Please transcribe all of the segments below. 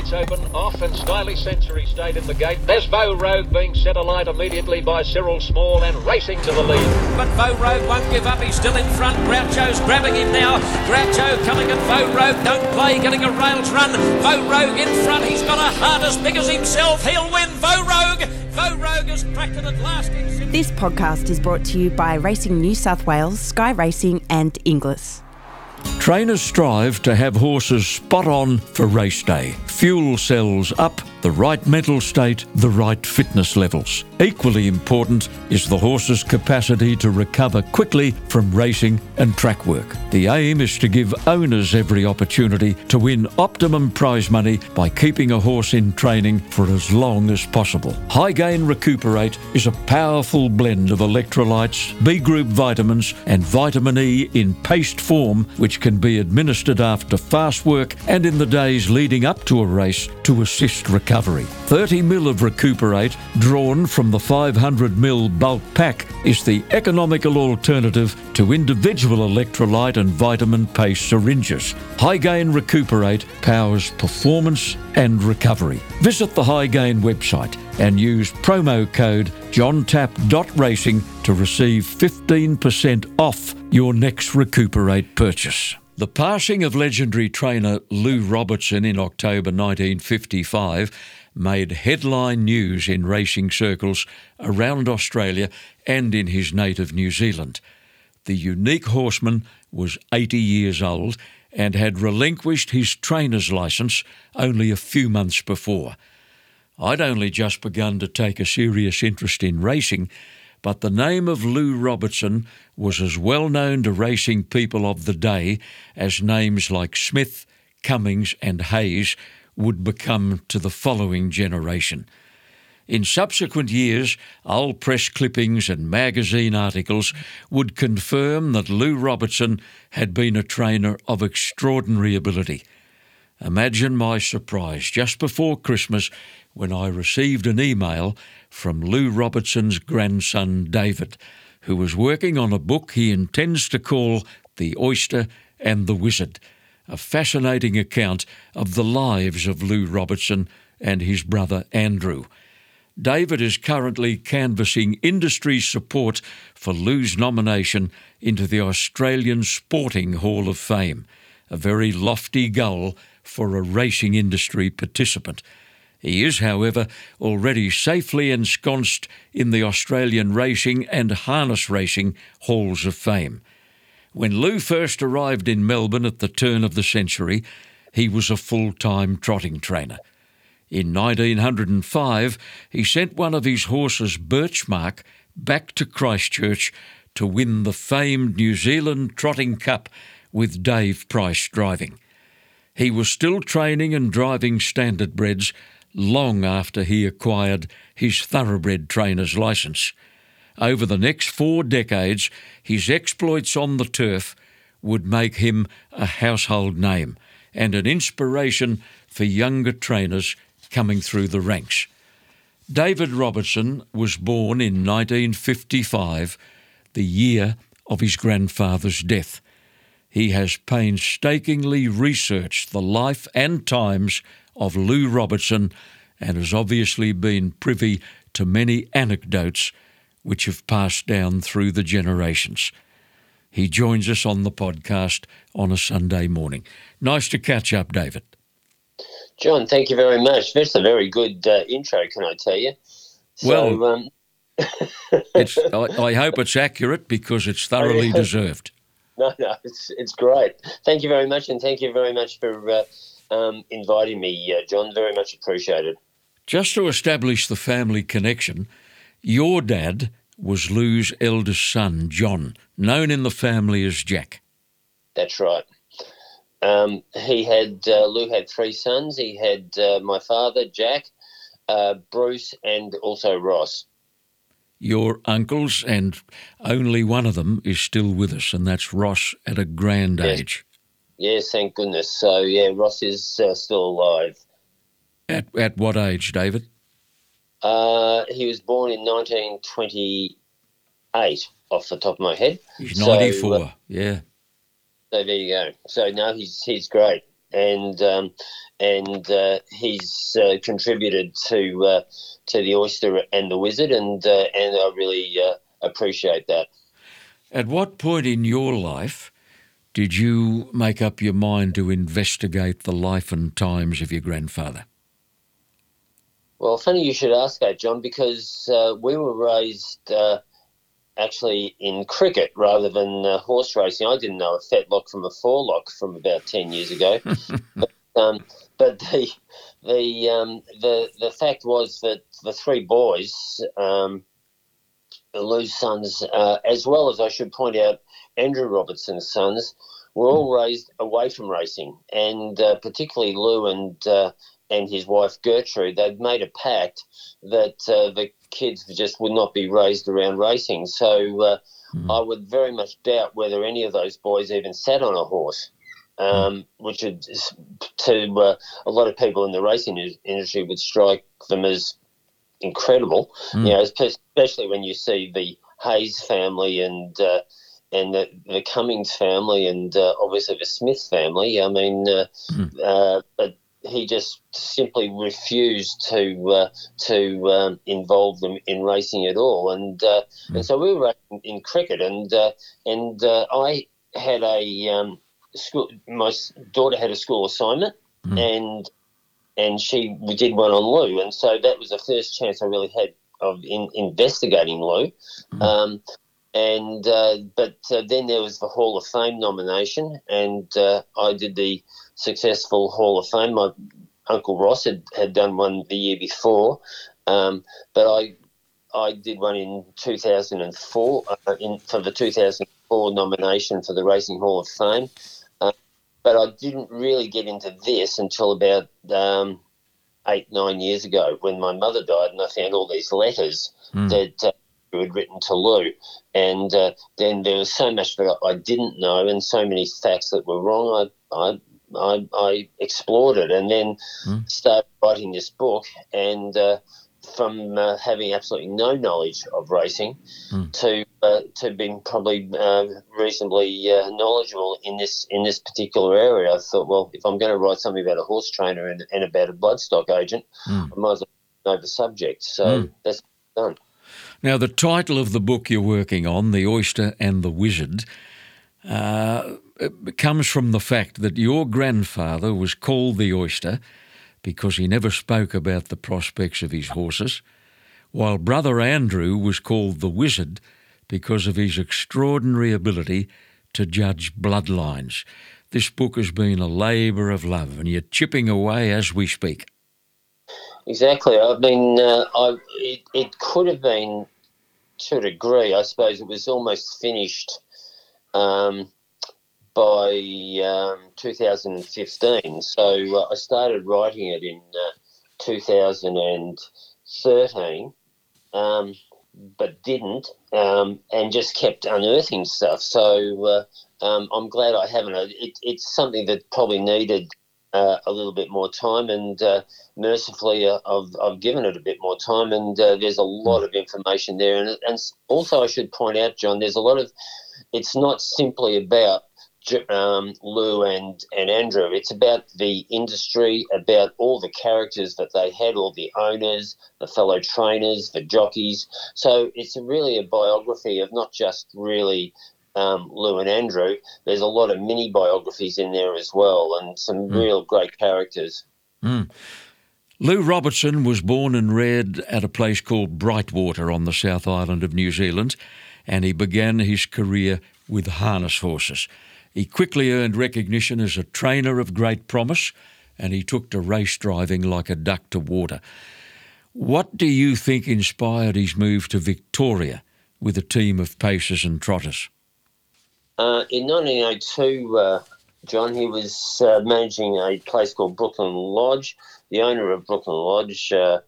gates open, off, and Stylish Century stayed in the gate. There's Vo Rogue being set alight immediately by Cyril Small and racing to the lead. But Vo Rogue won't give up. He's still in front. Groucho's grabbing him now. Groucho coming at Vo Rogue. Don't play, getting a rails run. Vo Rogue in front. He's got a heart as big as himself. He'll win. Vo Rogue. Vo Rogue has cracked it at last. This podcast is brought to you by Racing New South Wales, Sky Racing, and Inglis. Trainers strive to have horses spot on for race day. Fuel cells up, the right mental state, the right fitness levels. Equally important is the horse's capacity to recover quickly from racing and track work. The aim is to give owners every opportunity to win optimum prize money by keeping a horse in training for as long as possible. Hygain Recuperate is a powerful blend of electrolytes, B group vitamins, and vitamin E in paste form, which can be administered after fast work and in the days leading up to a race to assist recovery. 30 ml of Recuperate, drawn from the 500 ml bulk pack, is the economical alternative to individual electrolyte and vitamin paste syringes. Hygain Recuperate powers performance and recovery. Visit the Hygain website and use promo code johntap.racing to receive 15% off your next Recuperate purchase. The passing of legendary trainer Lou Robertson in October 1955 made headline news in racing circles around Australia and in his native New Zealand. The unique horseman was 80 years old and had relinquished his trainer's licence only a few months before. I'd only just begun to take a serious interest in racing but the name of Lou Robertson was as well known to racing people of the day as names like Smith, Cummings, and Hayes would become to the following generation. In subsequent years, old press clippings and magazine articles would confirm that Lou Robertson had been a trainer of extraordinary ability. Imagine my surprise just before Christmas when I received an email from Lou Robertson's grandson David, who was working on a book he intends to call The Oyster and the Wizard, a fascinating account of the lives of Lou Robertson and his brother Andrew. David is currently canvassing industry support for Lou's nomination into the Australian Sporting Hall of Fame, a very lofty goal for a racing industry participant. He is, however, already safely ensconced in the Australian Racing and Harness Racing Halls of Fame. When Lou first arrived in Melbourne at the turn of the century, he was a full time trotting trainer. In 1905, he sent one of his horses, Birchmark, back to Christchurch to win the famed New Zealand Trotting Cup with Dave Price driving. He was still training and driving standardbreds long after he acquired his thoroughbred trainer's licence. Over the next four decades, his exploits on the turf would make him a household name and an inspiration for younger trainers coming through the ranks. David Robertson was born in 1955, the year of his grandfather's death. He has painstakingly researched the life and times of Lou Robertson and has obviously been privy to many anecdotes which have passed down through the generations. He joins us on the podcast on a Sunday morning. Nice to catch up, David. John, thank you very much. That's a very good uh, intro, can I tell you? So, well, um... it's, I, I, hope it's accurate because it's thoroughly deserved. No, no, it's it's great. Thank you very much, and thank you very much for uh, um, inviting me, uh, John. Very much appreciated. Just to establish the family connection, your dad was Lou's eldest son, John, known in the family as Jack. That's right. Um, he had uh, Lou had three sons. He had uh, my father, Jack, uh, Bruce, and also Ross. Your uncles, and only one of them is still with us, and that's Ross at a grand yes. age. Yes, thank goodness. So yeah, Ross is uh, still alive. At at what age, David? Uh, he was born in 1928, off the top of my head. He's 94. Uh, yeah. So there you go. So now he's he's great. and um, and uh, he's uh, contributed to uh, to the oyster and the wizard, and uh, and I really uh, appreciate that. At what point in your life did you make up your mind to investigate the life and times of your grandfather? Well, funny you should ask that, John, because uh, we were raised uh, actually in cricket rather than uh, horse racing. I didn't know a fetlock from a forelock from about ten years ago. but, um, but the the um, the the fact was that the three boys, um, Lou's sons, uh, as well as I should point out, Andrew Robertson's sons, were all raised away from racing, and uh, particularly Lou and uh, and his wife Gertrude, they'd made a pact that uh, the kids just would not be raised around racing. So uh, mm. I would very much doubt whether any of those boys even sat on a horse, um, which would, to uh, a lot of people in the racing industry would strike them as incredible. Mm. You know, especially when you see the Hayes family and uh, and the, the, Cummings family and uh, obviously the Smith family. I mean, uh, mm. but he just simply refused to uh, to um, involve them in racing at all, and uh, mm. and so we were in, in cricket, and uh, and uh, I had a um, school. My daughter had a school assignment, mm. and and she we did one on Lou, and so that was the first chance I really had of in, investigating Lou. Mm. Um, and uh, but uh, then there was the Hall of Fame nomination, and I did the successful Hall of Fame. My uncle Ross had, had done one the year before, um, but I I did one in 2004 uh, in, for the 2004 nomination for the Racing Hall of Fame. Uh, but I didn't really get into this until about um, eight, nine years ago when my mother died, and I found all these letters mm. that uh, had written to Lou. And uh, then there was so much that I didn't know and so many facts that were wrong. I, I I, I explored it and then mm. started writing this book. And uh, from uh, having absolutely no knowledge of racing mm. to uh, to being probably uh, reasonably uh, knowledgeable in this in this particular area, I thought, well, if I'm going to write something about a horse trainer and, and about a bloodstock agent, mm. I might as well know the subject. So hmm. that's done. Now, the title of the book you're working on, The Oyster and the Wizard, uh, comes from the fact that your grandfather was called the oyster because he never spoke about the prospects of his horses, while brother Andrew was called the wizard because of his extraordinary ability to judge bloodlines. This book has been a labour of love, and you're chipping away as we speak. Exactly. I mean, uh, I, it, it could have been to a degree. I suppose it was almost finished um, by um, 2015. So uh, I started writing it in uh, 2013, um, but didn't, um, and just kept unearthing stuff. So uh, um, I'm glad I haven't. It, it's something that probably needed uh, a little bit more time, and uh, mercifully, uh, I've, I've given it a bit more time, and uh, there's a lot of information there. And, and also, I should point out, John, there's a lot of. It's not simply about um, Lou and, and Andrew. It's about the industry, about all the characters that they had, all the owners, the fellow trainers, the jockeys. So it's really a biography of not just really um, Lou and Andrew. There's a lot of mini biographies in there as well, and some mm. real great characters. Mm. Lou Robertson was born and reared at a place called Brightwater on the South Island of New Zealand, and he began his career with harness horses. He quickly earned recognition as a trainer of great promise, and he took to race driving like a duck to water. What do you think inspired his move to Victoria with a team of pacers and trotters? Uh, in 1902, uh, John, he was uh, managing a place called Brooklyn Lodge. The owner of Brooklyn Lodge, uh,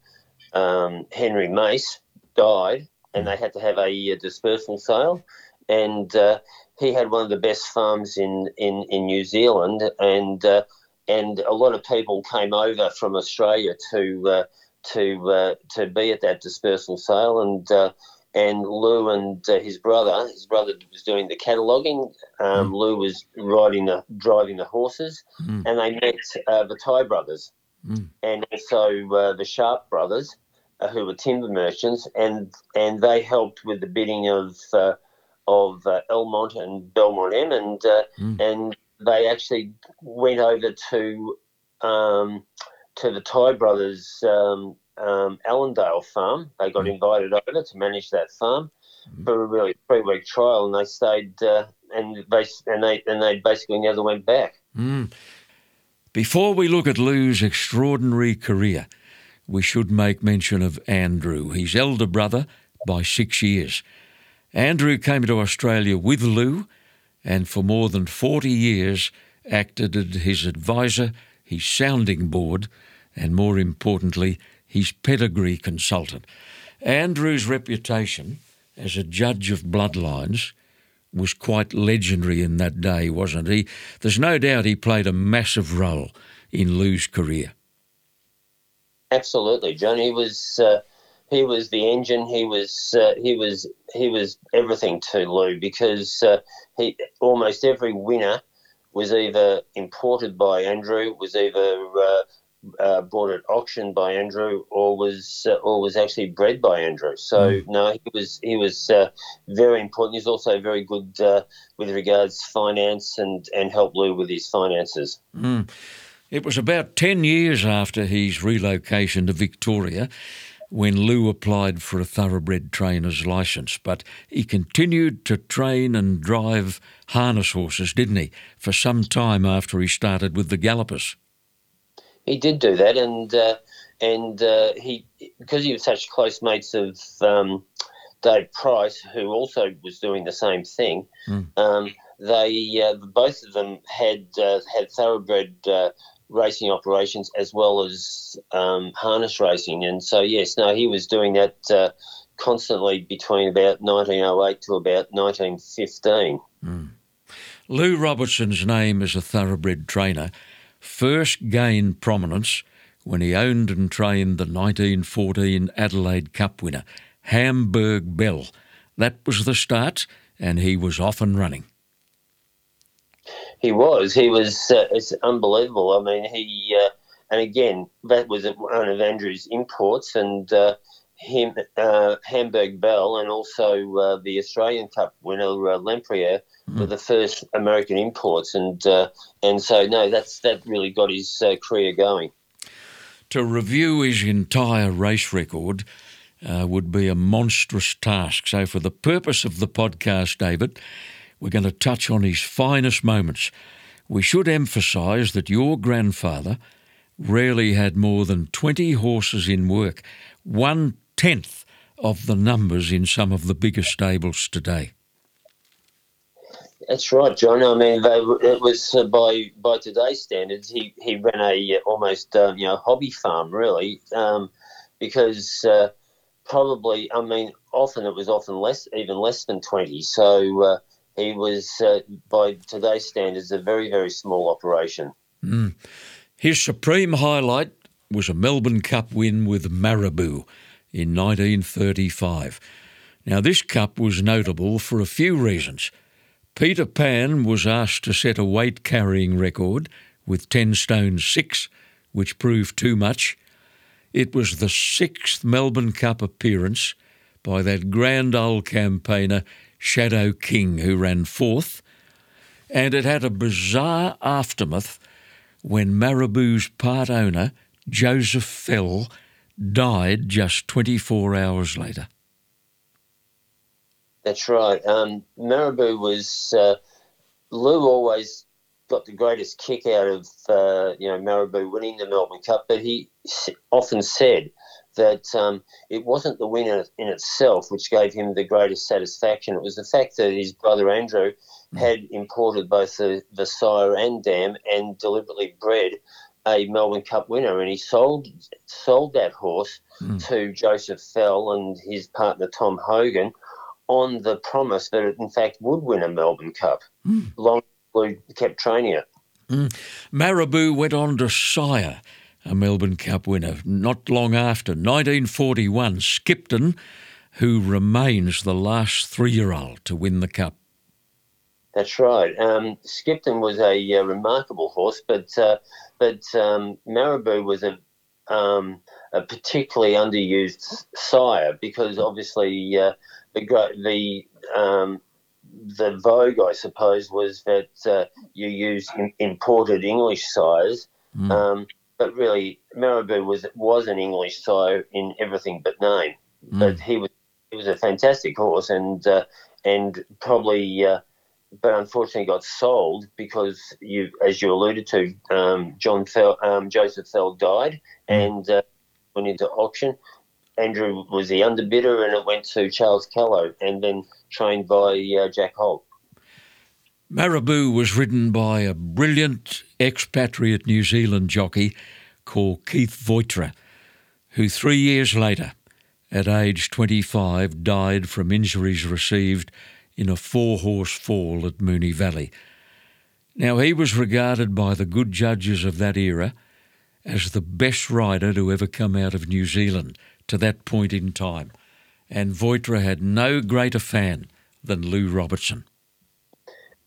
um, Henry Mace, died, and they had to have a, a dispersal sale. And uh, he had one of the best farms in in, in New Zealand, and uh, and a lot of people came over from Australia to uh, to uh, to be at that dispersal sale, and uh, and Lou and uh, his brother, his brother was doing the cataloguing. Um, mm. Lou was riding the driving the horses, mm. and they met uh, the Tighe brothers, mm. and also uh, the Sharp brothers, who were timber merchants, and and they helped with the bidding of uh, of uh, Elmont and Belmont M, and mm. and they actually went over to um, to the Tighe brothers um, um, Allendale farm. They got mm. invited over to manage that farm mm. for a really three week trial, and they stayed uh, and they and they and they basically never went back. Mm. Before we look at Lou's extraordinary career, we should make mention of Andrew, his elder brother by six years. Andrew came to Australia with Lou, and for more than forty years acted as his advisor, his sounding board, and more importantly, his pedigree consultant. Andrew's reputation as a judge of bloodlines was quite legendary in that day, wasn't he? There's no doubt he played a massive role in Lou's career. Absolutely, John. He was uh, he was the engine. He was uh, he was he was everything to Lou because uh, he almost every winner was either imported by Andrew, was either uh, uh, bought at auction by Andrew, or was uh, or was actually bred by Andrew. So mm. no, he was he was uh, very important. He's also very good uh, with regards to finance and and helped Lou with his finances. Mm. It was about ten years after his relocation to Victoria. When Lou applied for a thoroughbred trainer's license, but he continued to train and drive harness horses, didn't he, for some time after he started with the Gallopers? he did do that, and uh, and uh, he because he was such close mates of um, Dave Price, who also was doing the same thing. Mm. Um, they uh, both of them had uh, had thoroughbred uh, racing operations as well as um, harness racing, and so yes, no, he was doing that uh, constantly between about 1908 to about 1915. Mm. Lou Robertson's name as a thoroughbred trainer first gained prominence when he owned and trained the 1914 Adelaide Cup winner, Hamburg Belle. That was the start, and he was off and running. He was. He was. Uh, it's unbelievable. I mean, he. Uh, and again, that was one of Andrew's imports, and uh, him, uh, Hamburg Belle, and also uh, the Australian Cup winner uh, Lempriere mm. were the first American imports, and uh, and so no, that's that really got his uh, career going. To review his entire race record uh, would be a monstrous task. So, for the purpose of the podcast, David, we're going to touch on his finest moments. We should emphasise that your grandfather rarely had more than 20 horses in work, one tenth of the numbers in some of the biggest stables today. That's right, John. I mean, they, it was uh, by by today's standards, he, he ran a uh, almost uh, you know hobby farm really, um, because uh, probably I mean often it was often less even less than twenty. So uh, he was uh, by today's standards a very very small operation. Mm. His supreme highlight was a Melbourne Cup win with Marabou in 1935. Now, this cup was notable for a few reasons. Peter Pan was asked to set a weight carrying record with 10 stone 6, which proved too much. It was the sixth Melbourne Cup appearance by that grand old campaigner, Shadow King, who ran fourth. And it had a bizarre aftermath when Marabou's part owner, Joseph Fell, died just 24 hours later. That's right. Um, Marabou was uh, Lou always got the greatest kick out of uh, you know Marabou winning the Melbourne Cup, but he often said that um, it wasn't the win in itself which gave him the greatest satisfaction. It was the fact that his brother Andrew mm. had imported both the, the sire and dam and deliberately bred a Melbourne Cup winner, and he sold sold that horse mm. to Joseph Fell and his partner Tom Hogan on the promise that it in fact would win a Melbourne Cup. Mm. Long Blue kept training it. Mm. Marabou went on to sire a Melbourne Cup winner not long after, 1941. Skipton who remains the last three year old to win the Cup. That's right. Um, Skipton was a uh, remarkable horse, but uh, but um, Marabou was a um, a particularly underused sire because obviously uh, the the um, the vogue, I suppose, was that uh, you use in, imported English sires. Mm. But really, Marabou was was an English sire in everything but name. Mm. But he was he was a fantastic horse, and uh, and probably, uh, but unfortunately, got sold because you, as you alluded to, um, John Fell, um, Joseph Fell died, mm. and uh, went into auction. Andrew was the underbidder, and it went to Charles Callow, and then trained by uh, Jack Holt. Marabou was ridden by a brilliant expatriate New Zealand jockey called Keith Voitre, who three years later, at age 25, died from injuries received in a four horse fall at Moonee Valley. Now, he was regarded by the good judges of that era as the best rider to ever come out of New Zealand to that point in time, and Voitre had no greater fan than Lou Robertson.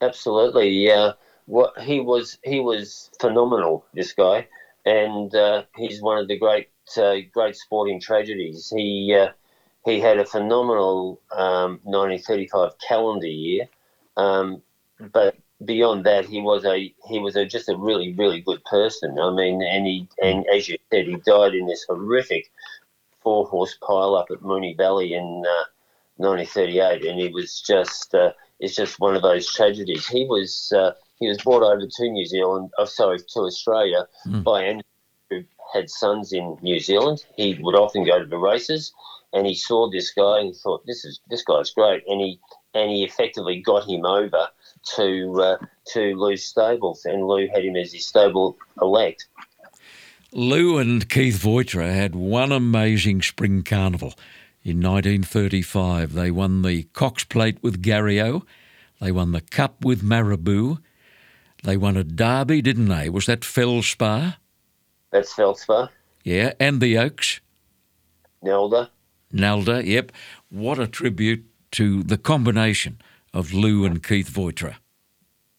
Absolutely, yeah. What he was, he was phenomenal. This guy, and uh, he's one of the great, uh, great sporting tragedies. He uh, he had a phenomenal um, 1935 calendar year, um, but beyond that, he was a he was a, just a really really good person. I mean, and he and as you said, he died in this horrific four horse pile up at Moonee Valley in 1938, uh, and he was just uh, it's just one of those tragedies. He was uh, he was brought over to New Zealand, oh, sorry, to Australia mm. by Andrew, who had sons in New Zealand. He would often go to the races, and he saw this guy and thought, "This is this guy's great," and he and he effectively got him over to uh, to Lou's stables, and Lou had him as his stable elect. Lou and Keith Voitre had one amazing spring carnival. In 1935, they won the Cox Plate with Garrio. They won the Cup with Marabou. They won a derby, didn't they? Was that Feldspar? That's Feldspar. Yeah, and the Oaks. Nelda. Nelda, yep. What a tribute to the combination of Lou and Keith Voitre.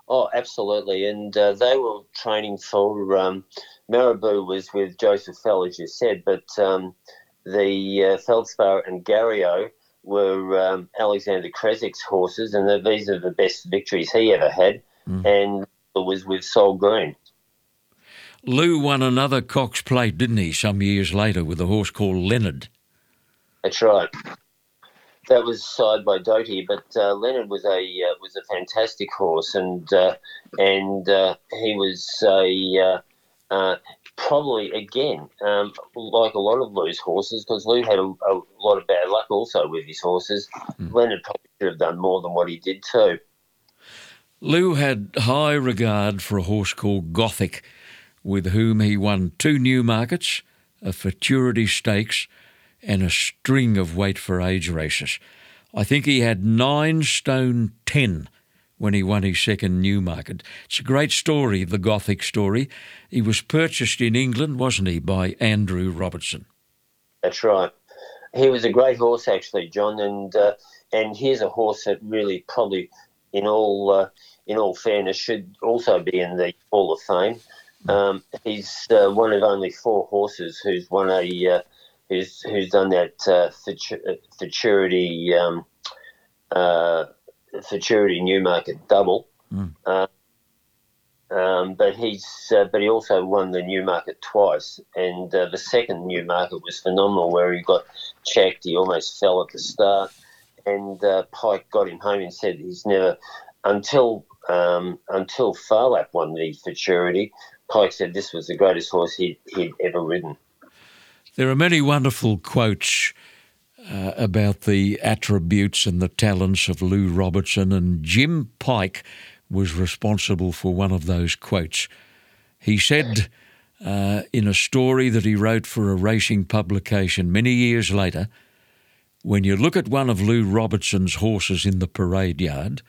Oh, absolutely. And uh, they were training for um, Marabou was with Joseph Fell, as you said, but um, the uh, Feldspar and Garrio were um, Alexander Kresik's horses, and the, these are the best victories he ever had. Mm. And it was with Sol Green. Lou won another Cox Plate, didn't he, some years later with a horse called Leonard? That's right. That was side by Doty, but uh, Leonard was a uh, was a fantastic horse, and uh, and uh, he was a uh, uh, probably again, um, like a lot of Lou's horses, because Lou had a, a, lot of bad luck also with his horses. Mm. Leonard probably should have done more than what he did too. Lou had high regard for a horse called Gothic, with whom he won two Newmarkets, a Futurity Stakes, and a string of weight for age races. I think he had nine stone ten when he won his second Newmarket. It's a great story, the Gothic story. He was purchased in England, wasn't he, by Andrew Robertson? That's right. He was a great horse, actually, John, and uh, and here's a horse that really probably, in all uh, in all fairness, should also be in the Hall of Fame. Um, he's uh, one of only four horses who's won a uh, who's who's done that uh, futurity um, uh, Futurity Newmarket double. Mm. Uh, um, but he's uh, but he also won the Newmarket twice, and uh, the second Newmarket was phenomenal, where he got checked. He almost fell at the start, and uh, Pike got him home and said he's never until um, until Phar Lap won the Futurity. Pike said this was the greatest horse he'd, he'd ever ridden. There are many wonderful quotes uh, about the attributes and the talents of Lou Robertson, and Jim Pike was responsible for one of those quotes. He said uh, in a story that he wrote for a racing publication many years later when you look at one of Lou Robertson's horses in the parade yard,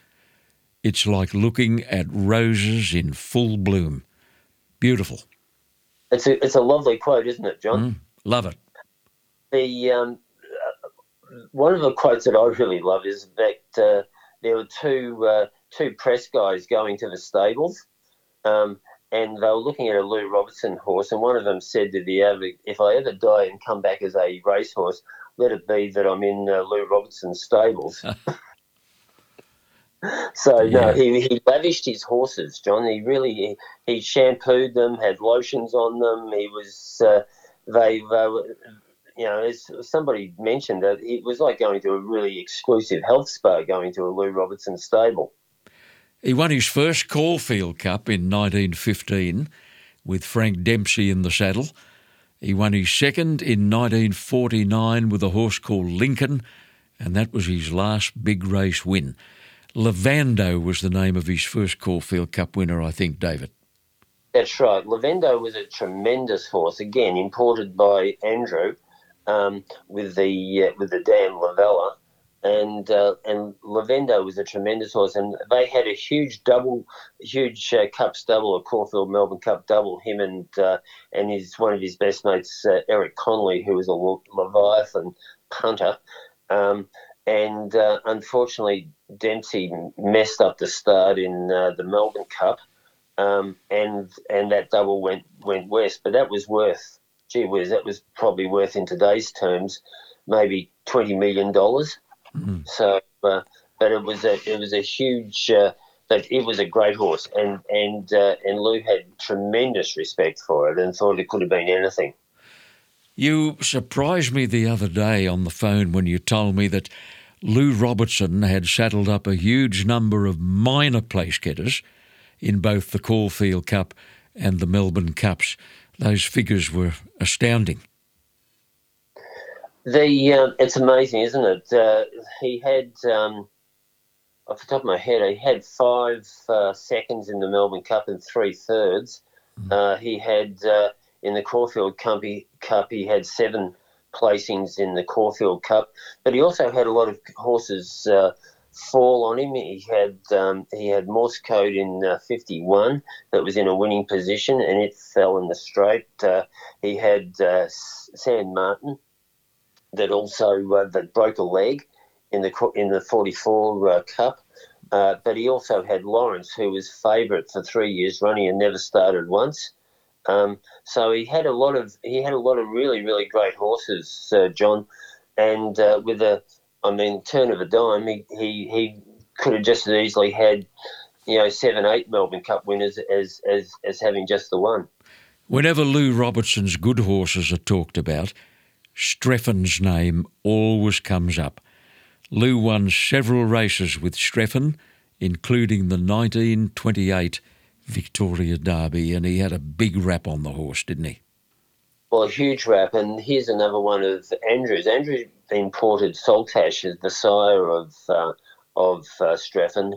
it's like looking at roses in full bloom. Beautiful. It's a, it's a lovely quote, isn't it, John? Mm, love it. The um, one of the quotes that I really love is that uh, there were two uh, two press guys going to the stables, um, and they were looking at a Lou Robertson horse, and one of them said to the other, "If I ever die and come back as a racehorse, let it be that I'm in uh, Lou Robertson's stables." so Yeah. no, he, he lavished his horses, John. He really he, he shampooed them, had lotions on them. He was uh, they, you know, as somebody mentioned that it was like going to a really exclusive health spa, going to a Lou Robertson stable. He won his first Caulfield Cup in 1915 with Frank Dempsey in the saddle. He won his second in 1949 with a horse called Lincoln, and that was his last big race win. Lavendo was the name of his first Caulfield Cup winner, I think, David. That's right. Lavendo was a tremendous horse, again imported by Andrew um, with the uh, with the dam Lavella, and uh, and Lavendo was a tremendous horse, and they had a huge double, huge uh, Cups double, a Caulfield Melbourne Cup double. Him and uh, and his one of his best mates, uh, Eric Connolly, who was a Le- Leviathan punter. Um, and uh, unfortunately, Dempsey messed up the start in uh, the Melbourne Cup, um, and and that double went went west. But that was worth, gee whiz, that was probably worth in today's terms, maybe twenty million dollars. So, uh, but it was a it was a huge. Uh, but it was a great horse, and and uh, and Lou had tremendous respect for it, and thought it could have been anything. You surprised me the other day on the phone when you told me that Lou Robertson had saddled up a huge number of minor place getters in both the Caulfield Cup and the Melbourne Cups. Those figures were astounding. The um, it's amazing, isn't it? Uh, he had um, off the top of my head, he had five uh, seconds in the Melbourne Cup and three thirds. Uh, he had uh, in the Caulfield Cup he, Cup, he had seven placings in the Caulfield Cup, but he also had a lot of horses uh, fall on him. He had um, he had Morse code in uh, 51 that was in a winning position, and it fell in the straight. Uh, he had uh, S- San Martin that also uh, that broke a leg in the in the 44 uh, Cup. Uh, but he also had Lawrence, who was favourite for three years running and never started once. Um, so he had a lot of he had a lot of really really great horses, John, and uh, with a I mean turn of a dime, he, he he could have just as easily had you know seven eight Melbourne Cup winners as as as having just the one. Whenever Lou Robertson's good horses are talked about, Strephon's name always comes up. Lou won several races with Strephon, including the 1928 Victoria Derby, and he had a big rap on the horse, didn't he? Well, a huge rap, and here's another one of Andrews. Andrew imported Saltash as the sire of uh, of uh, Strephon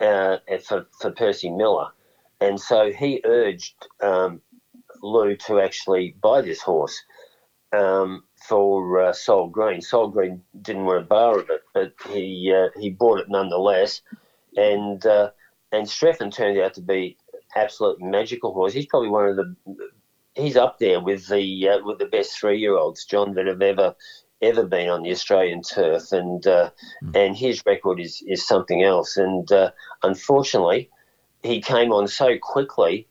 uh, for for Percy Miller, and so he urged um, Lou to actually buy this horse um, for uh, Sol Green. Sol Green didn't want a bar of it, but he uh, he bought it nonetheless, and uh, and Strephon turned out to be absolute magical horse. He's probably one of the he's up there with the uh, with the best three year olds, John, that have ever ever been on the Australian turf, and uh, and his record is is something else. And uh, unfortunately, he came on so quickly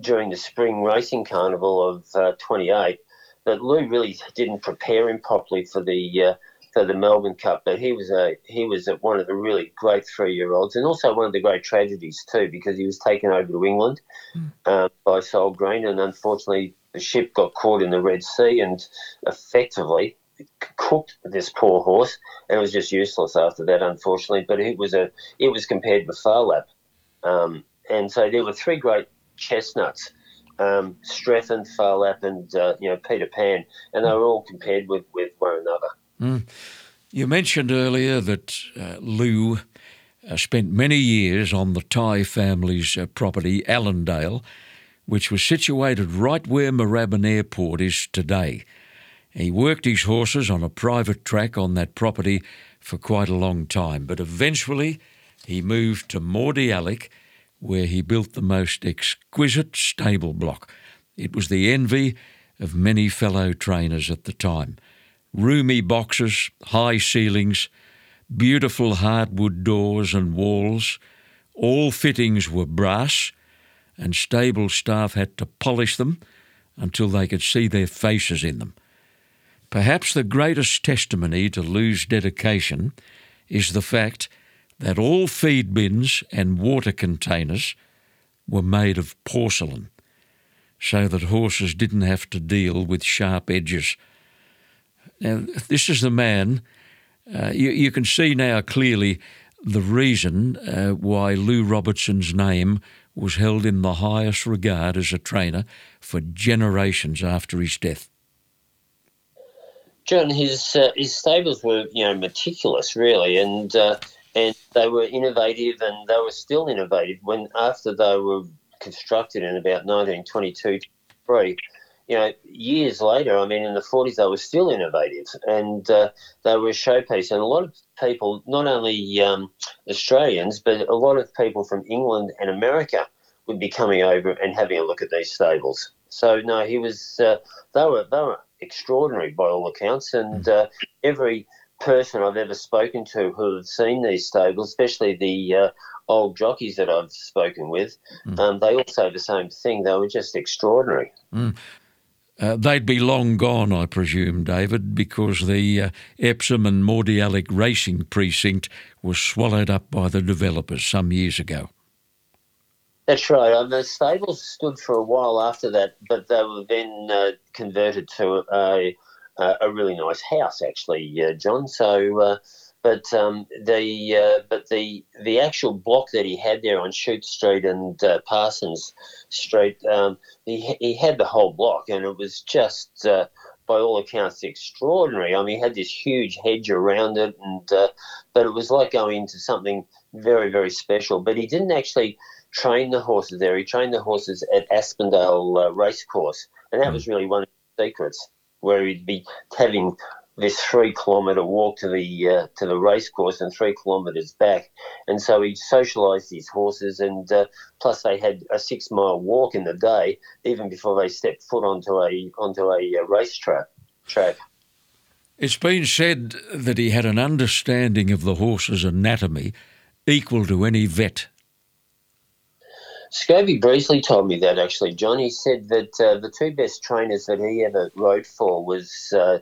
during the spring racing carnival of uh, 28 that Lou really didn't prepare him properly for the uh, for the Melbourne Cup. But he was a he was a, one of the really great three year olds, and also one of the great tragedies too, because he was taken over to England uh, by Sol Green, and unfortunately the ship got caught in the Red Sea and effectively cooked this poor horse, and it was just useless after that, unfortunately. But it was a it was compared with Phar Lap, um, and so there were three great chestnuts. Um, Strephon, Farlap, and uh, you know Peter Pan, and they were all compared with, with one another. You mentioned earlier that uh, Lou uh, spent many years on the Tighe family's uh, property, Allendale, which was situated right where Moorabbin Airport is today. He worked his horses on a private track on that property for quite a long time, but eventually he moved to Mordialloc, where he built the most exquisite stable block. It was the envy of many fellow trainers at the time. roomy boxes, high ceilings, beautiful hardwood doors and walls. All fittings were brass, and stable staff had to polish them until they could see their faces in them. Perhaps the greatest testimony to Lou's dedication is the fact that all feed bins and water containers were made of porcelain, so that horses didn't have to deal with sharp edges. Now, this is the man, uh, you, you, can see now clearly the reason uh, why Lou Robertson's name was held in the highest regard as a trainer for generations after his death. John, his uh, his stables were you know meticulous, really, and uh, and they were innovative, and they were still innovative when after they were constructed in about 1922 three. You know, years later, I mean, in the 40s, they were still innovative, and uh, they were a showpiece. And a lot of people, not only um, Australians, but a lot of people from England and America would be coming over and having a look at these stables. So no, he was. Uh, they were they were extraordinary by all accounts, and uh, every person I've ever spoken to who have seen these stables, especially the uh, old jockeys that I've spoken with, mm. um, they all say the same thing. They were just extraordinary. Mm. Uh, they'd be long gone, I presume, David, because the uh, Epsom and Mordialloc racing precinct was swallowed up by the developers some years ago. That's right. Um, the stables stood for a while after that, but they were then uh, converted to a, a really nice house, actually, uh, John. So uh, but um, the uh, but the the actual block that he had there on Shute Street and uh, Parsons Street, um, he he had the whole block, and it was just. Uh, by all accounts, extraordinary. I mean, he had this huge hedge around it, and uh, but it was like going into something very, very special. But he didn't actually train the horses there. He trained the horses at Aspendale uh, Racecourse, and that hmm. was really one of the secrets, where he'd be having this three kilometre walk to the uh, to the racecourse and three kilometres back, and so he socialised his horses, and uh, plus they had a six mile walk in the day, even before they stepped foot onto a onto a uh, racetrack. Track. It's been said that he had an understanding of the horse's anatomy equal to any vet. Scobie Breasley told me that actually, Johnny said that uh, the two best trainers that he ever rode for was uh,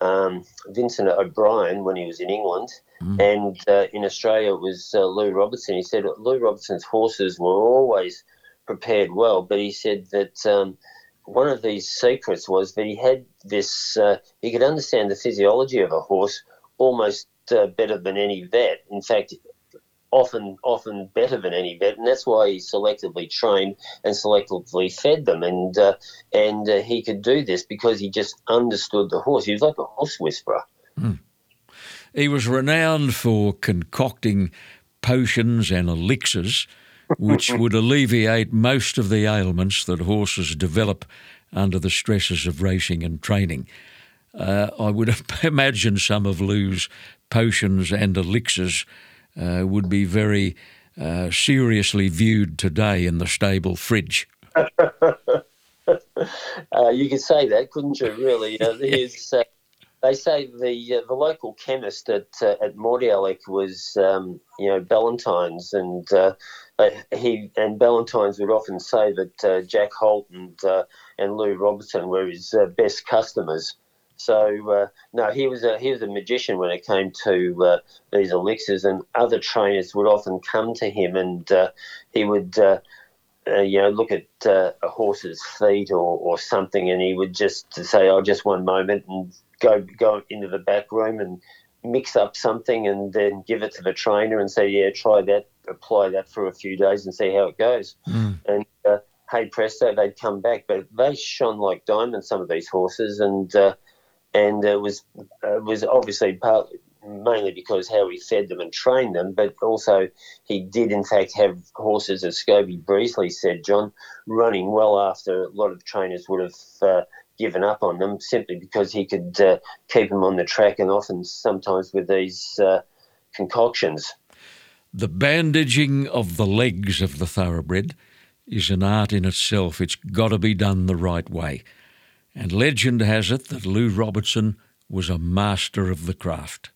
um, Vincent O'Brien when he was in England, mm. and uh, in Australia it was uh, Lou Robertson. He said Lou Robertson's horses were always prepared well, but he said that um, one of these secrets was that he had this, uh, he could understand the physiology of a horse almost uh, better than any vet. In fact, often often better than any vet, and that's why he selectively trained and selectively fed them, and uh, and uh, he could do this because he just understood the horse. He was like a horse whisperer. Mm. He was renowned for concocting potions and elixirs, which would alleviate most of the ailments that horses develop under the stresses of racing and training. Uh, I would imagine some of Lou's potions and elixirs uh, would be very uh, seriously viewed today in the stable fridge. uh, you could say that, couldn't you? Really, uh, uh, they say the uh, the local chemist at at Mordialloc was um, you know Ballantyne's, and he and Ballantyne's would often say that Jack Holt and and Lou Robertson were his best customers. So uh, no, he was a he was a magician when it came to uh, these elixirs, and other trainers would often come to him, and uh, he would. Uh, uh, you know, look at uh, a horse's feet or, or something, and he would just say, "Oh, just one moment," and go go into the back room and mix up something, and then give it to the trainer and say, "Yeah, try that, apply that for a few days, and see how it goes." Mm. And hey presto, they'd come back, but they shone like diamonds. Some of these horses, and and it was was obviously part, mainly because how he fed them and trained them, but also he did in fact have horses, as Scobie Breasley said, John, running well after a lot of trainers would have uh, given up on them simply because he could uh, keep them on the track and often sometimes with these uh, concoctions. The bandaging of the legs of the thoroughbred is an art in itself. It's got to be done the right way. And legend has it that Lou Robertson was a master of the craft.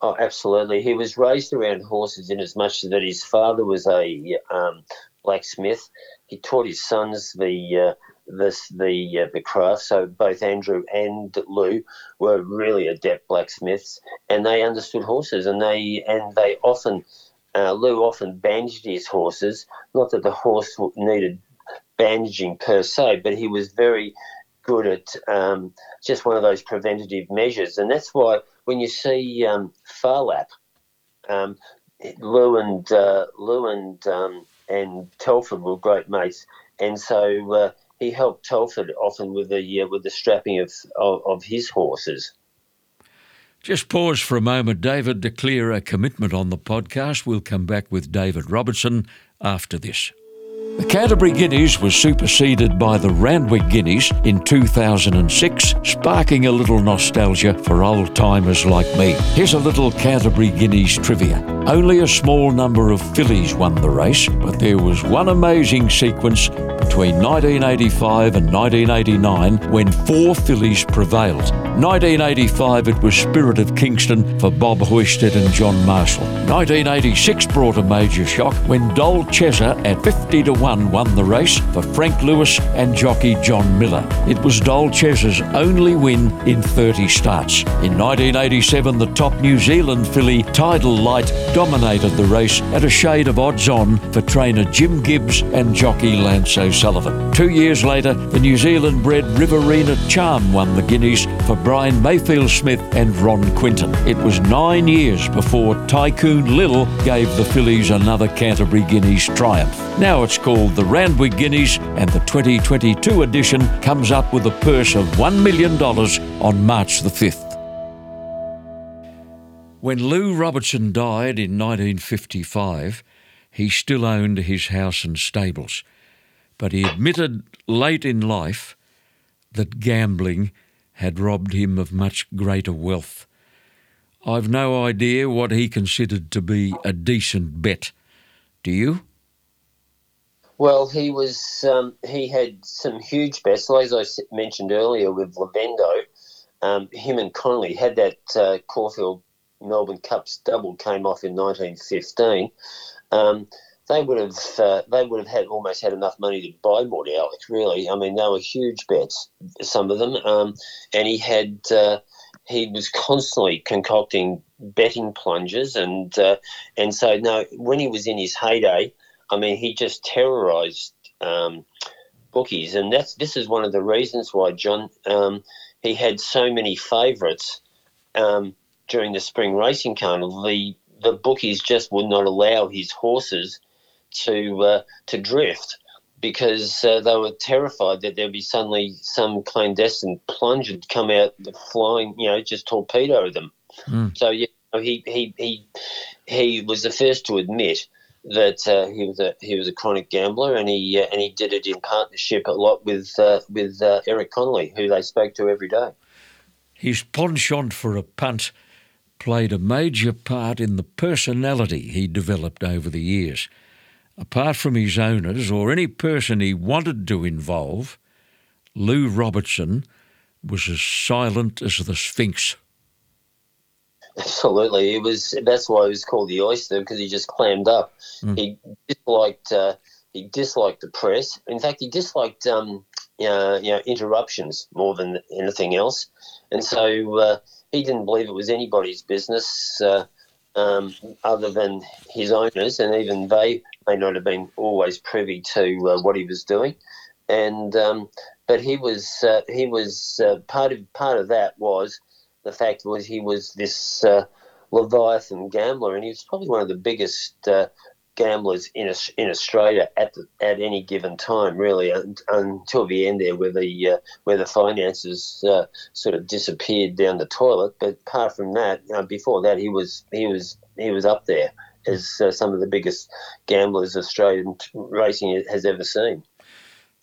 Oh, absolutely. He was raised around horses in as much that his father was a um, blacksmith. He taught his sons the uh, this the uh, the craft. So both Andrew and Lou were really adept blacksmiths, and they understood horses, and they and they often uh, Lou often bandaged his horses. Not that the horse needed bandaging per se, but he was very good at um, just one of those preventative measures, and that's why when you see um, Phar Lap, um, Lou and uh, Lou and um, and Telford were great mates, and so uh, he helped Telford often with the uh, with the strapping of, of, of his horses. Just pause for a moment, David, clear a commitment on the podcast. We'll come back with David Robertson after this. The Canterbury Guineas was superseded by the Randwick Guineas in 2006, sparking a little nostalgia for old timers like me. Here's a little Canterbury Guineas trivia. Only a small number of fillies won the race, but there was one amazing sequence between 1985 and 1989 when four fillies prevailed. 1985 it was Spirit of Kingston for Bob Hoysted and John Marshall. 1986 brought a major shock when Dol Chesa at 50 to 1 won the race for Frank Lewis and jockey John Miller. It was Dol Chesa's only win in 30 starts. In 1987 the top New Zealand filly Tidal Light dominated the race at a shade of odds on for trainer Jim Gibbs and jockey Lance O'Sullivan. Two years later, the New Zealand bred Riverina Charm won the Guineas for Brian Mayfield Smith and Ron Quinton. It was nine years before Tycoon Lil gave the fillies another Canterbury Guineas triumph. Now it's called the Randwick Guineas, and the 2022 edition comes up with a purse of $1 million on March the 5th. When Lou Robertson died in 1955, he still owned his house and stables, but he admitted late in life that gambling had robbed him of much greater wealth. I've no idea what he considered to be a decent bet. Do you? Well, he was um, he had some huge bets, as I mentioned earlier with Lavendo. Um, him and Connolly had that uh, Caulfield Melbourne Cups double came off in 1915, um, they would have uh, they would have had almost had enough money to buy Mordialloc. Really, I mean, they were huge bets, some of them, um, and he had uh, he was constantly concocting betting plunges, and uh, and so no, when he was in his heyday, I mean, he just terrorised um, bookies, and that's this is one of the reasons why John um, he had so many favourites. Um, during the spring racing carnival, the the bookies just would not allow his horses to uh, to drift because uh, they were terrified that there'd be suddenly some clandestine plunge would come out flying, you know, just torpedo them. Mm. So yeah, he he he he was the first to admit that uh, he was a he was a chronic gambler, and he uh, and he did it in partnership a lot with uh, with uh, Eric Connolly, who they spoke to every day. His penchant for a punt played a major part in the personality he developed over the years. Apart from his owners or any person he wanted to involve, Lou Robertson was as silent as the Sphinx. Absolutely, it was. That's why he was called the Oyster because he just clammed up. Mm. He disliked. Uh, he disliked the press. In fact, he disliked um, uh, you know interruptions more than anything else. And so uh, he didn't believe it was anybody's business uh, um, other than his owners, and even they may not have been always privy to uh, what he was doing. And um, but he was uh, he was uh, part of part of that was the fact was he was this uh, leviathan gambler, and he was probably one of the biggest uh, gamblers in in Australia at the, at any given time, really, until the end there, where the uh, where the finances uh, sort of disappeared down the toilet. But apart from that, uh, before that, he was he was he was up there as uh, some of the biggest gamblers Australian racing has ever seen.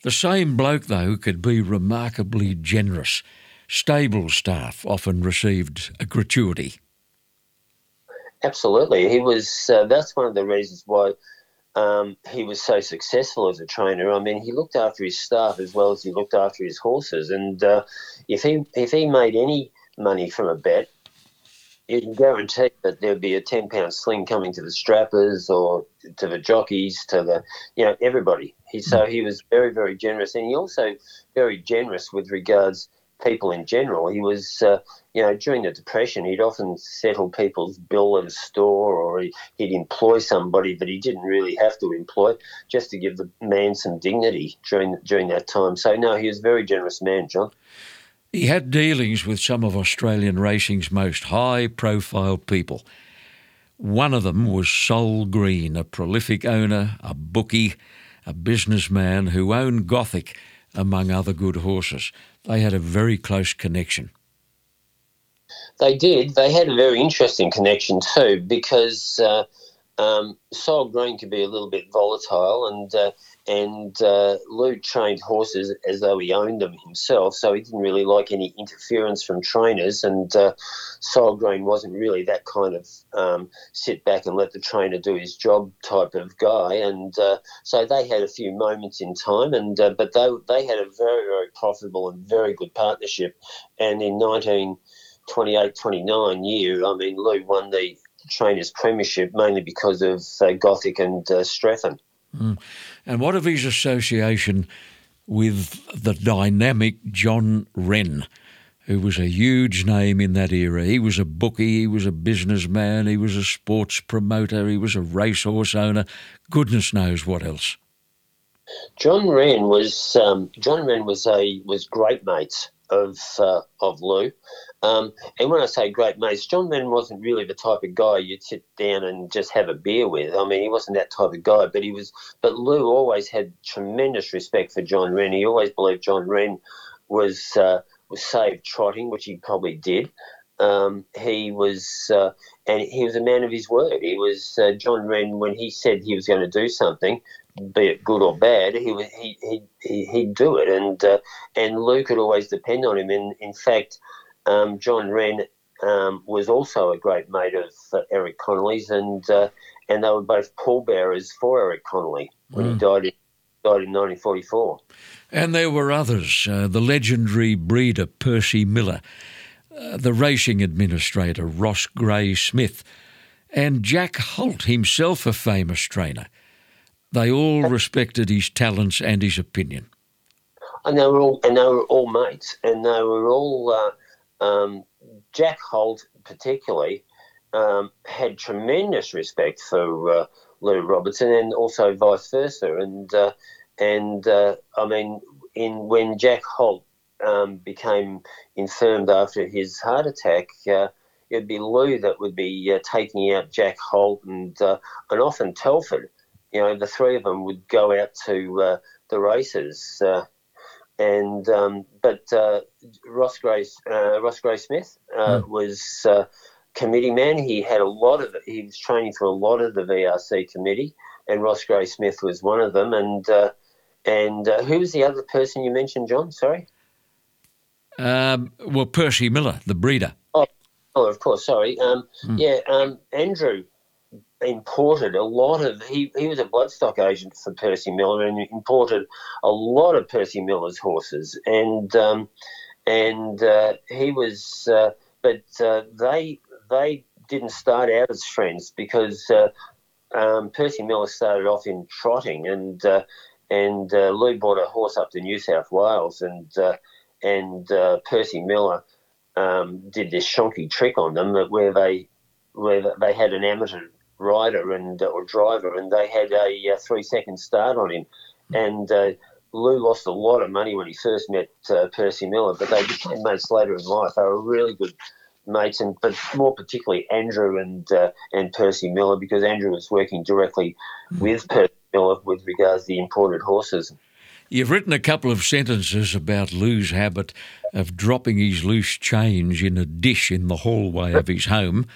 The same bloke, though, could be remarkably generous. Stable staff often received a gratuity. Absolutely, he was. Uh, that's one of the reasons why um, he was so successful as a trainer. I mean, he looked after his staff as well as he looked after his horses. And uh, if he if he made any money from a bet, you can guarantee that there'd be a ten pound sling coming to the strappers or to the jockeys, to the you know everybody. He so he was very very generous, and he also very generous with regards people in general. He was, uh, you know, during the Depression, he'd often settle people's bill at a store or he, would employ somebody that he didn't really have to employ just to give the man some dignity during during that time. So, no, he was a very generous man, John. He had dealings with some of Australian racing's most high profile people. One of them was Sol Green, a prolific owner, a bookie, a businessman who owned Gothic, among other good horses. They had a very close connection. They did. They had a very interesting connection too, because uh, um, Sol Green could be a little bit volatile, and uh, and uh, Lou trained horses as though he owned them himself, so he didn't really like any interference from trainers. And uh, Sol Green wasn't really that kind of um, sit back and let the trainer do his job type of guy. And uh, so they had a few moments in time, and uh, but they they had a very very profitable and very good partnership. And in 1928 29 year, I mean, Lou won the trainers' premiership mainly because of uh, Gothic and uh, Strephon. Mm. And what of his association with the dynamic John Wren, who was a huge name in that era? He was a bookie, he was a businessman, he was a sports promoter, he was a racehorse owner. Goodness knows what else. John Wren was um, John Wren was a was great mates of uh, of Lou. Um, and when I say great mates, John Wren wasn't really the type of guy you'd sit down and just have a beer with. I mean, he wasn't that type of guy, but he was. But Lou always had tremendous respect for John Wren. He always believed John Wren was uh, was saved trotting, which he probably did. Um, he was, uh, and he was a man of his word. He was uh, John Wren when he said he was going to do something be it good or bad, he would he he he he'd do it, and uh, and Lou could always depend on him. And in fact, um, John Wren um, was also a great mate of uh, Eric Connolly's, and uh, and they were both pallbearers for Eric Connolly when mm. he died in died in 1944. And there were others, uh, the legendary breeder Percy Miller, uh, the racing administrator Ross Gray Smith, and Jack Holt, himself a famous trainer. They all respected his talents and his opinion. And they were all, and they were all mates, and they were all. Uh, um, Jack Holt, particularly, um, had tremendous respect for uh, Lou Robertson, and also vice versa. And uh, and uh, I mean, in when Jack Holt um, became infirmed after his heart attack, uh, it'd be Lou that would be uh, taking out Jack Holt and uh, and often Telford you know, the three of them would go out to uh, the races. Uh, and um, but uh, Ross Gray uh, Ross Gray Smith mm. was uh, committee man. He had a lot of he was training for a lot of the VRC committee, and Ross Gray Smith was one of them. And and who was the other person you mentioned, John? Sorry. Um, well, Percy Miller, the breeder. Oh, oh of course. Sorry. Um, mm. Yeah, um, Andrew imported a lot of he, he was a bloodstock agent for Percy Miller and imported a lot of Percy Miller's horses. And um, and uh, he was uh, but uh, they they didn't start out as friends because uh, um, Percy Miller started off in trotting and uh, and uh, Lou brought a horse up to New South Wales and and Percy Miller um, did this shonky trick on them where they where they had an amateur rider and uh, or driver, and they had a, uh, three second start on him, and uh, Lou lost a lot of money when he first met uh, Percy Miller, but they became mates later in life. They were really good mates, and but more particularly Andrew and uh, and Percy Miller, because Andrew was working directly with Percy Miller with regards to the imported horses. You've written a couple of sentences about Lou's habit of dropping his loose change in a dish in the hallway of his home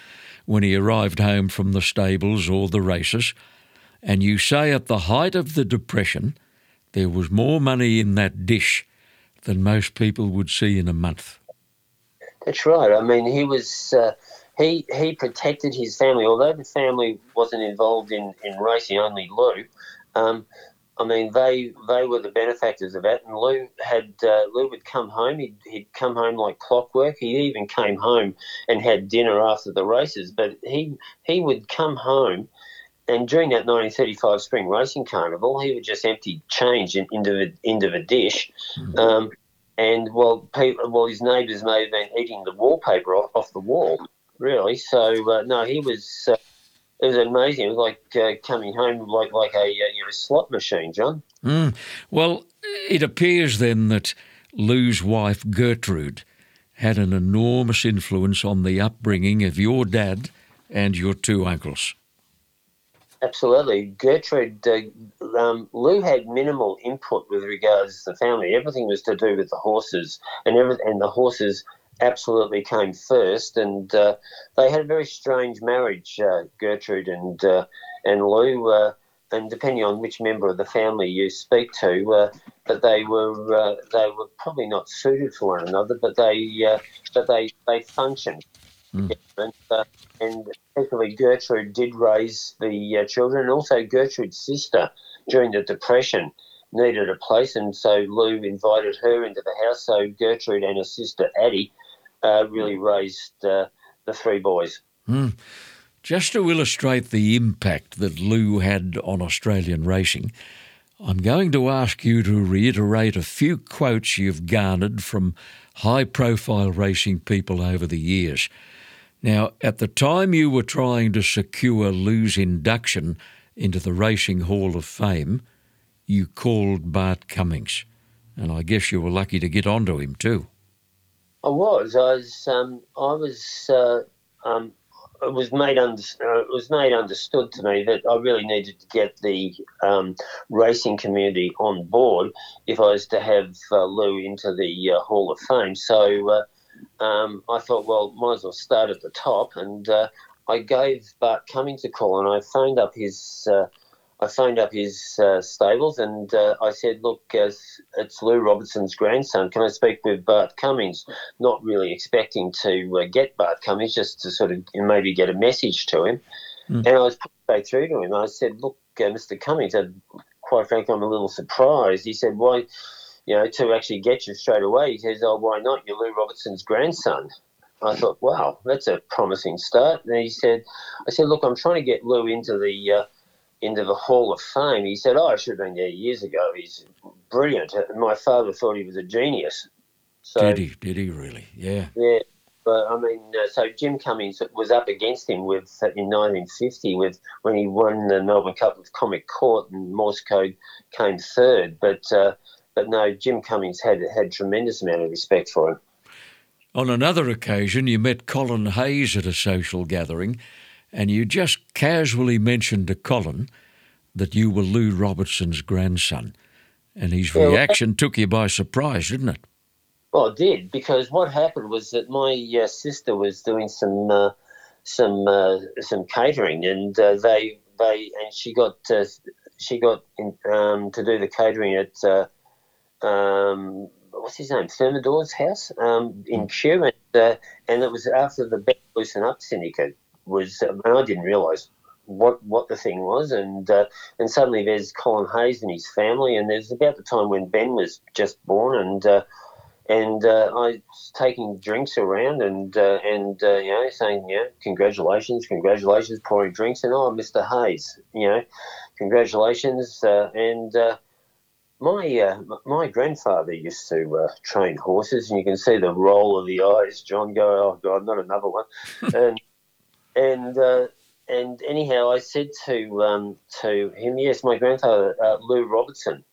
when he arrived home from the stables or the races, and you say at the height of the Depression there was more money in that dish than most people would see in a month. That's right. I mean, he was. Uh, he, he protected his family, although the family wasn't involved in, in racing, only Lou. Um, I mean, they they were the benefactors of that. And Lou had uh, Lou would come home. He'd, he'd come home like clockwork. He even came home and had dinner after the races. But he he would come home, and during that 1935 Spring Racing Carnival, he would just empty change in, into the into the dish. Mm-hmm. Um, and well, people, well, his neighbours may have been eating the wallpaper off, off the wall, really. So uh, no, he was. Uh, it was amazing. It was like uh, coming home like like a uh, you know slot machine, John. Mm. Well, it appears then that Lou's wife Gertrude had an enormous influence on the upbringing of your dad and your two uncles. Absolutely, Gertrude. Uh, um, Lou had minimal input with regards to the family. Everything was to do with the horses, and every, and the horses absolutely came first, and uh, they had a very strange marriage, uh, Gertrude and uh, and Lou. Uh, and depending on which member of the family you speak to, uh, but they were uh, they were probably not suited for one another, but they but they they functioned. Mm. And, and particularly Gertrude did raise the children, and also Gertrude's sister during the Depression needed a place, and so Lou invited her into the house. So Gertrude and her sister Addie uh, really raised uh, the three boys. Mm. Just to illustrate the impact that Lou had on Australian racing, I'm going to ask you to reiterate a few quotes you've garnered from high profile racing people over the years. Now, at the time you were trying to secure Lou's induction into the Racing Hall of Fame, you called Bart Cummings. And I guess you were lucky to get onto him too. I was. I was. Um, I was. Uh, um, it was made under, uh, it was made understood to me that I really needed to get the um, racing community on board if I was to have uh, Lou into the uh, Hall of Fame. So uh, um, I thought, well, might as well start at the top, and uh, I gave Bart Cummings a call, and I phoned up his uh, I phoned up his uh, stables and uh, I said, Look, uh, it's Lou Robertson's grandson. Can I speak with Bart Cummings? Not really expecting to uh, get Bart Cummings, just to sort of maybe get a message to him. Mm. And I was put straight through to him. I said, Look, uh, Mr. Cummings, I, quite frankly, I'm a little surprised. He said, Why, you know, to actually get you straight away? He says, Oh, why not? You're Lou Robertson's grandson. I thought, wow, that's a promising start. And he said, I said, look, I'm trying to get Lou into the uh, into the Hall of Fame. He said, "Oh, I should have been there years ago. He's brilliant." My father thought he was a genius. So, did he? Did he really? Yeah. Yeah. But I mean, uh, so Jim Cummings was up against him with uh, in 1950 with when he won the Melbourne Cup with Comic Court and Morse Code came third. But uh, but no, Jim Cummings had had tremendous amount of respect for him. On another occasion, you met Colin Hayes at a social gathering and you just casually mentioned to Colin that you were Lou Robertson's grandson. And his yeah, reaction took you by surprise, didn't it? Well, it did, because what happened was that my uh, sister was doing some uh, some uh, some catering, and uh, they they and she got uh, she got in, um, to do the catering at uh, um, what's his name Thermidor's house um, in hmm. Kew, and, and it was after the Better Loosen Up syndicate was, and I didn't realise what what the thing was, and uh, and suddenly there's Colin Hayes and his family, and there's about the time when Ben was just born, and uh, and uh, I was taking drinks around and uh, and uh, you know saying you know congratulations, congratulations, pouring drinks, and oh Mr Hayes, you know, congratulations, uh, and. my my grandfather used to train horses, and you can see the roll of the eyes. John go, oh God, not another one, and and uh, and anyhow, I said to um, to him, yes, my grandfather uh, Lou Robertson,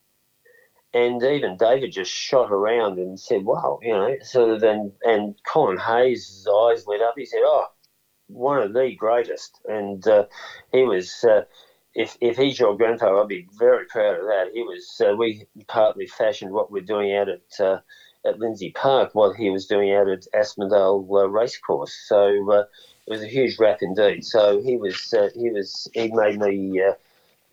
and even David just shot around and said, wow, you know, sort of, and Colin Hayes' eyes lit up. He said, oh, one of the greatest, and uh, he was. Uh, if, if he's your grandfather, I'd be very proud of that. He was. Uh, we partly fashioned what we're doing out at uh, at Lindsay Park, what he was doing out at Aspendale Racecourse. So it was a huge rap indeed. So he was uh, he was he made me uh,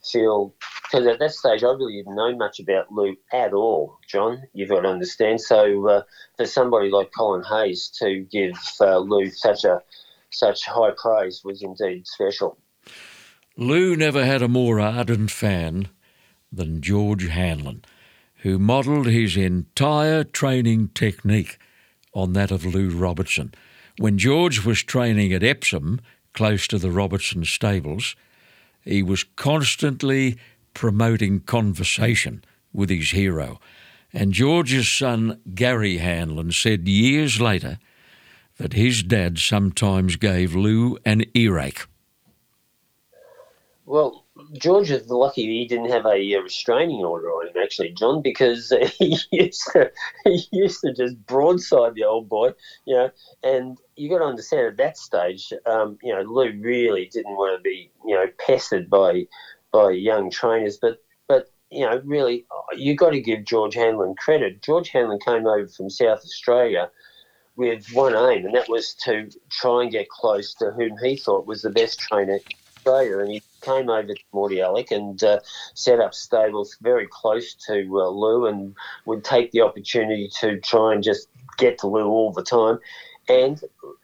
feel because at that stage I really didn't know much about Lou at all, John. You've got to understand. So uh, for somebody like Colin Hayes to give uh, Lou such a such high praise was indeed special. Lou never had a more ardent fan than George Hanlon, who modelled his entire training technique on that of Lou Robertson. When George was training at Epsom, close to the Robertson stables, he was constantly promoting conversation with his hero. And George's son, Gary Hanlon, said years later that his dad sometimes gave Lou an earache. Well, George is lucky he didn't have a uh, restraining order on him, actually, John, because he used to he used to just broadside the old boy, you know. And you got to understand at that stage, um, you know, Lou really didn't want to be, you know, pestered by by young trainers, but but you know, really, you got to give George Hanlon credit. George Hanlon came over from South Australia with one aim, and that was to try and get close to whom he thought was the best trainer in Australia. And he came over to Mordialloc and uh, set up stables very close to uh, Lou and would take the opportunity to try and just get to Lou all the time. And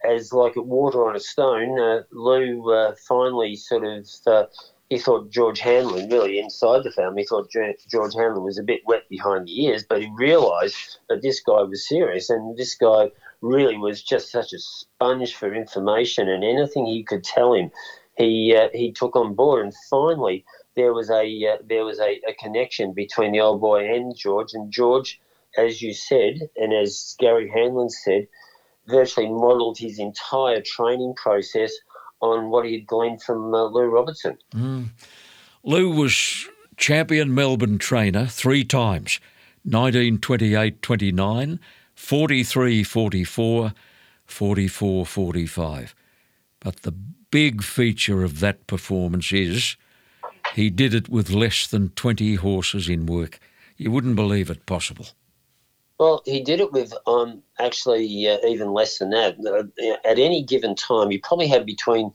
as like water on a stone, uh, Lou uh, finally sort of uh, he thought George Hanlon, really inside the family, thought George Hanlon was a bit wet behind the ears, but he realised that this guy was serious and this guy really was just such a sponge for information and anything he could tell him, he uh, he took on board. And finally, there was a uh, there was a, a connection between the old boy and George. And George, as you said, and as Gary Hanlon said, virtually modelled his entire training process on what he had gleaned from uh, Lou Robertson. Mm. Lou was champion Melbourne trainer three times 1928 29, 43 44, 44 45. But the big feature of that performance is he did it with less than 20 horses in work. You wouldn't believe it possible. Well, he did it with um, actually uh, even less than that. Uh, at any given time, he probably had between.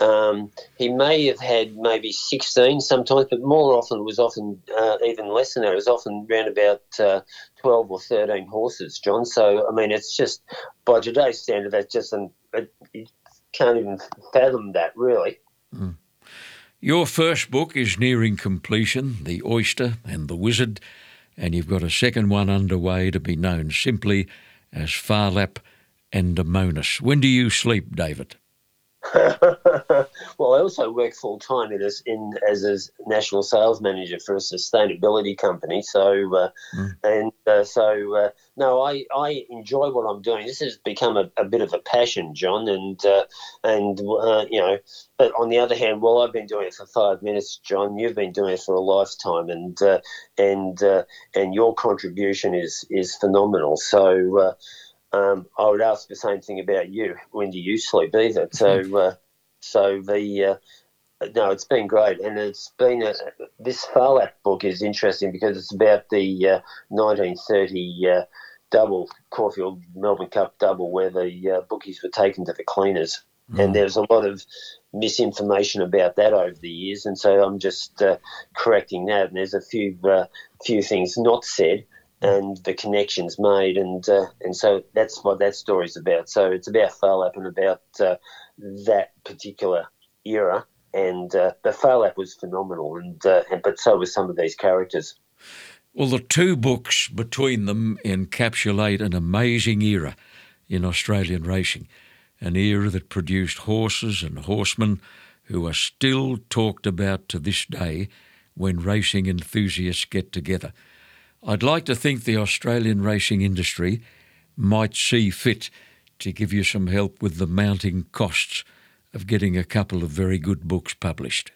Um, he may have had maybe 16 sometimes, but more often it was often uh, even less than that. It was often around about uh, 12 or 13 horses, John. So, I mean, it's just, by today's standard, that's just, an, it, you can't even fathom that, really. Mm. Your first book is nearing completion The Oyster and the Wizard and you've got a second one underway to be known simply as Farlap Lap and Amounis. When do you sleep, David? well, I also work full time in, in, as a national sales manager for a sustainability company. So, uh, mm. and uh, so uh, no, I, I enjoy what I'm doing. This has become a, a bit of a passion, John, and uh, and uh, you know. But on the other hand, well, I've been doing it for five minutes, John. You've been doing it for a lifetime, and uh, and and your contribution is is phenomenal. So um, I would ask the same thing about you. When do you sleep either? So, uh, so the uh, no, it's been great, and it's been a, this Phar Lap book is interesting because it's about the uh, 1930 uh, double Caulfield Melbourne Cup double where the uh, bookies were taken to the cleaners, mm. and there's a lot of misinformation about that over the years, and so I'm just uh, correcting that. And there's a few few things not said and the connections made, and uh, and so that's what that story's about. So it's about Phar Lap and about uh, that particular era, and uh, the Phar Lap was phenomenal, and, uh, and but so was some of these characters. Well, the two books between them encapsulate an amazing era in Australian racing, an era that produced horses and horsemen who are still talked about to this day when racing enthusiasts get together. I'd like to think the Australian racing industry might see fit to give you some help with the mounting costs of getting a couple of very good books published.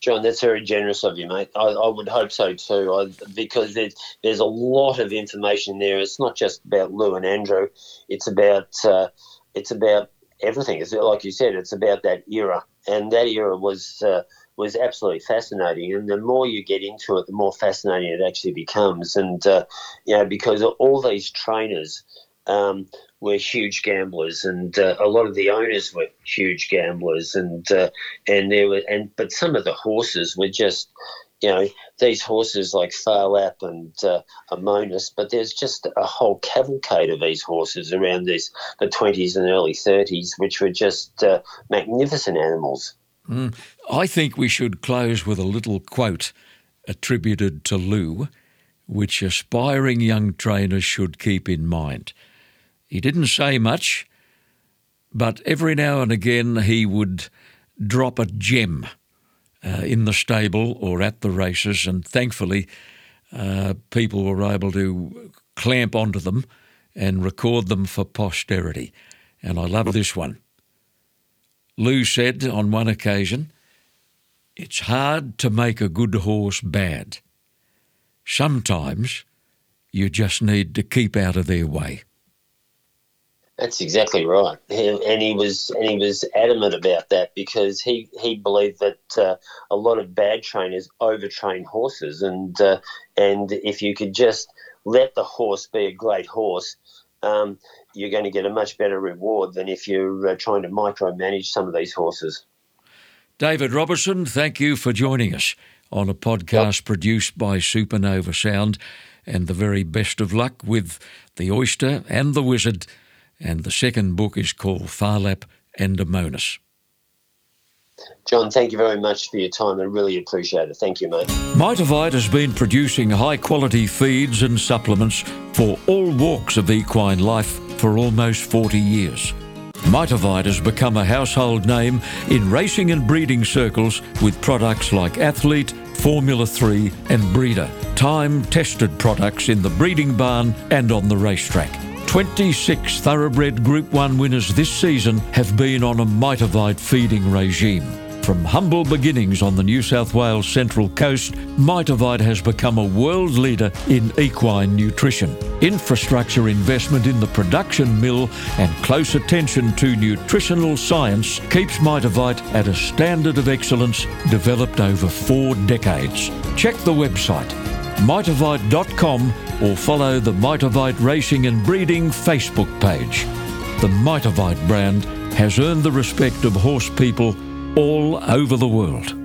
John, that's very generous of you, mate. I, I would hope so too, I, because there's, there's a lot of information there. It's not just about Lou and Andrew. It's about uh, it's about everything. It's like you said. It's about that era, and that era was uh, was absolutely fascinating. And the more you get into it, the more fascinating it actually becomes. And, uh, you know, because all these trainers um, were huge gamblers, and uh, a lot of the owners were huge gamblers, and uh, and there were and but some of the horses were just. You know these horses like Phar Lap and uh, but there's just a whole cavalcade of these horses around this the 20s and early 30s, which were just uh, magnificent animals. Mm. I think we should close with a little quote attributed to Lou, which aspiring young trainers should keep in mind. He didn't say much, but every now and again he would drop a gem uh, in the stable or at the races, and thankfully uh, people were able to clamp onto them and record them for posterity. And I love this one. Lou said on one occasion, It's hard to make a good horse bad. Sometimes you just need to keep out of their way. That's exactly right, and he was and he was adamant about that because he he believed that uh, a lot of bad trainers overtrain horses, and uh, and if you could just let the horse be a great horse, um, you're going to get a much better reward than if you're uh, trying to micromanage some of these horses. David Robertson, thank you for joining us on a podcast yep. produced by Supernova Sound, and the very best of luck with the Oyster and the Wizard and the second book is called Phar Lap and Amounis. John, thank you very much for your time. I really appreciate it. Thank you, mate. Mitavite has been producing high quality feeds and supplements for all walks of equine life for almost 40 years. Mitavite has become a household name in racing and breeding circles with products like Athlete, Formula 3, and Breeder, time tested products in the breeding barn and on the racetrack. 26 thoroughbred Group 1 winners this season have been on a Mitavite feeding regime. From humble beginnings on the New South Wales Central Coast, Mitavite has become a world leader in equine nutrition. Infrastructure investment in the production mill and close attention to nutritional science keeps Mitavite at a standard of excellence developed over four decades. Check the website mitavite.com or follow the Mitavite Racing and Breeding Facebook page. The Mitavite brand has earned the respect of horse people all over the world.